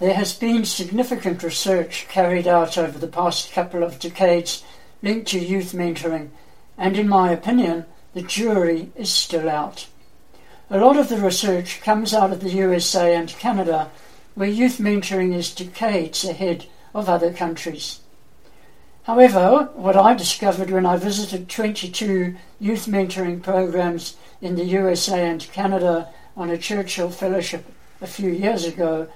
There has been significant research carried out over the past couple of decades linked to youth mentoring, and in my opinion, the jury is still out. A lot of the research comes out of the USA and Canada, where youth mentoring is decades ahead of other countries. However, what I discovered when I visited 22 youth mentoring programs in the USA and Canada on a Churchill Fellowship a few years ago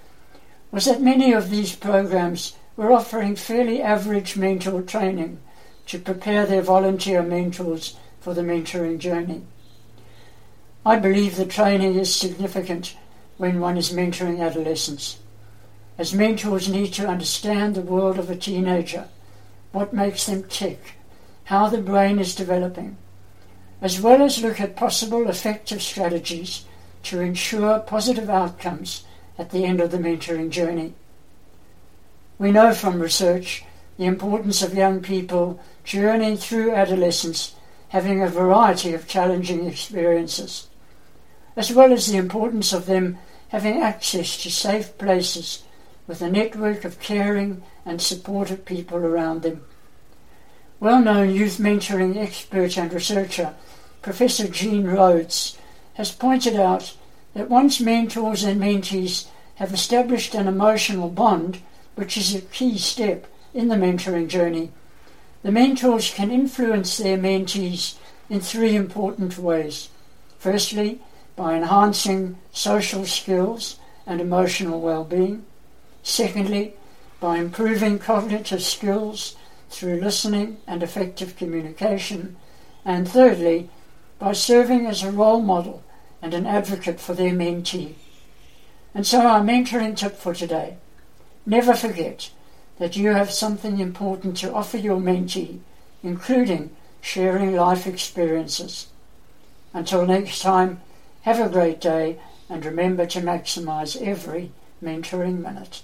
was that many of these programs were offering fairly average mentor training to prepare their volunteer mentors for the mentoring journey. I believe the training is significant when one is mentoring adolescents, as mentors need to understand the world of a teenager, what makes them tick, how the brain is developing, as well as look at possible effective strategies to ensure positive outcomes at the end of the mentoring journey. We know from research the importance of young people journeying through adolescence having a variety of challenging experiences, as well as the importance of them having access to safe places with a network of caring and supportive people around them. Well known youth mentoring expert and researcher, Professor Jean Rhodes, has pointed out that once mentors and mentees have established an emotional bond, which is a key step in the mentoring journey, the mentors can influence their mentees in three important ways. Firstly, by enhancing social skills and emotional well-being. Secondly, by improving cognitive skills through listening and effective communication. And thirdly, by serving as a role model and an advocate for their mentee. And so, our mentoring tip for today never forget that you have something important to offer your mentee, including sharing life experiences. Until next time, have a great day and remember to maximize every mentoring minute.